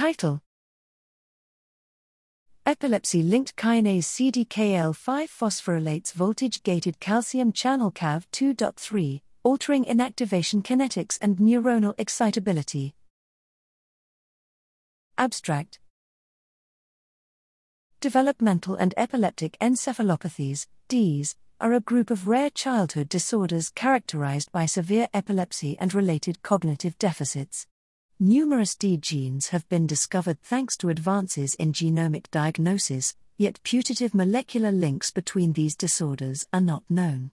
Title Epilepsy linked kinase CDKL5 phosphorylates voltage gated calcium channel CAV 2.3, altering inactivation kinetics and neuronal excitability. Abstract Developmental and epileptic encephalopathies, DEEs, are a group of rare childhood disorders characterized by severe epilepsy and related cognitive deficits. Numerous DEE genes have been discovered thanks to advances in genomic diagnosis, yet putative molecular links between these disorders are not known.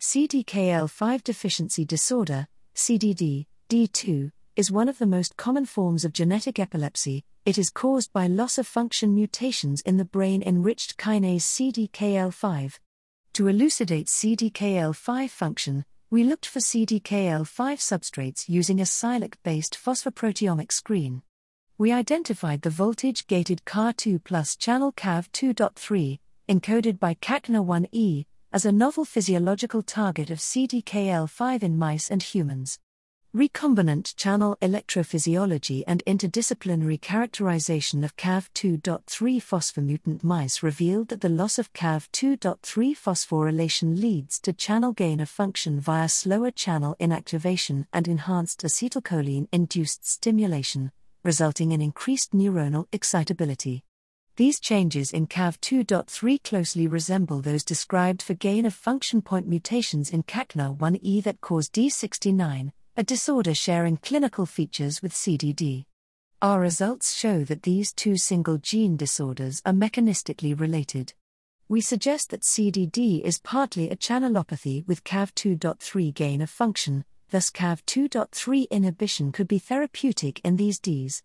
CDKL5 deficiency disorder, CDD, DEE2, is one of the most common forms of genetic epilepsy. It is caused by loss of function mutations in the brain enriched kinase CDKL5. To elucidate CDKL5 function, we looked for CDKL5 substrates using a Silac based phosphoproteomic screen. We identified the voltage gated CAR2 plus channel CAV 2.3, encoded by CACNA1E, as a novel physiological target of CDKL5 in mice and humans. Recombinant channel electrophysiology and interdisciplinary characterization of CAV2.3 phosphomutant mice revealed that the loss of CAV2.3 phosphorylation leads to channel gain of function via slower channel inactivation and enhanced acetylcholine induced stimulation, resulting in increased neuronal excitability. These changes in CAV2.3 closely resemble those described for gain of function point mutations in CACNA1E that cause DEE69 a disorder sharing clinical features with CDD. Our results show that these two single gene disorders are mechanistically related. We suggest that CDD is partly a channelopathy with CAV2.3 gain of function, thus, CAV2.3 inhibition could be therapeutic in these DEEs.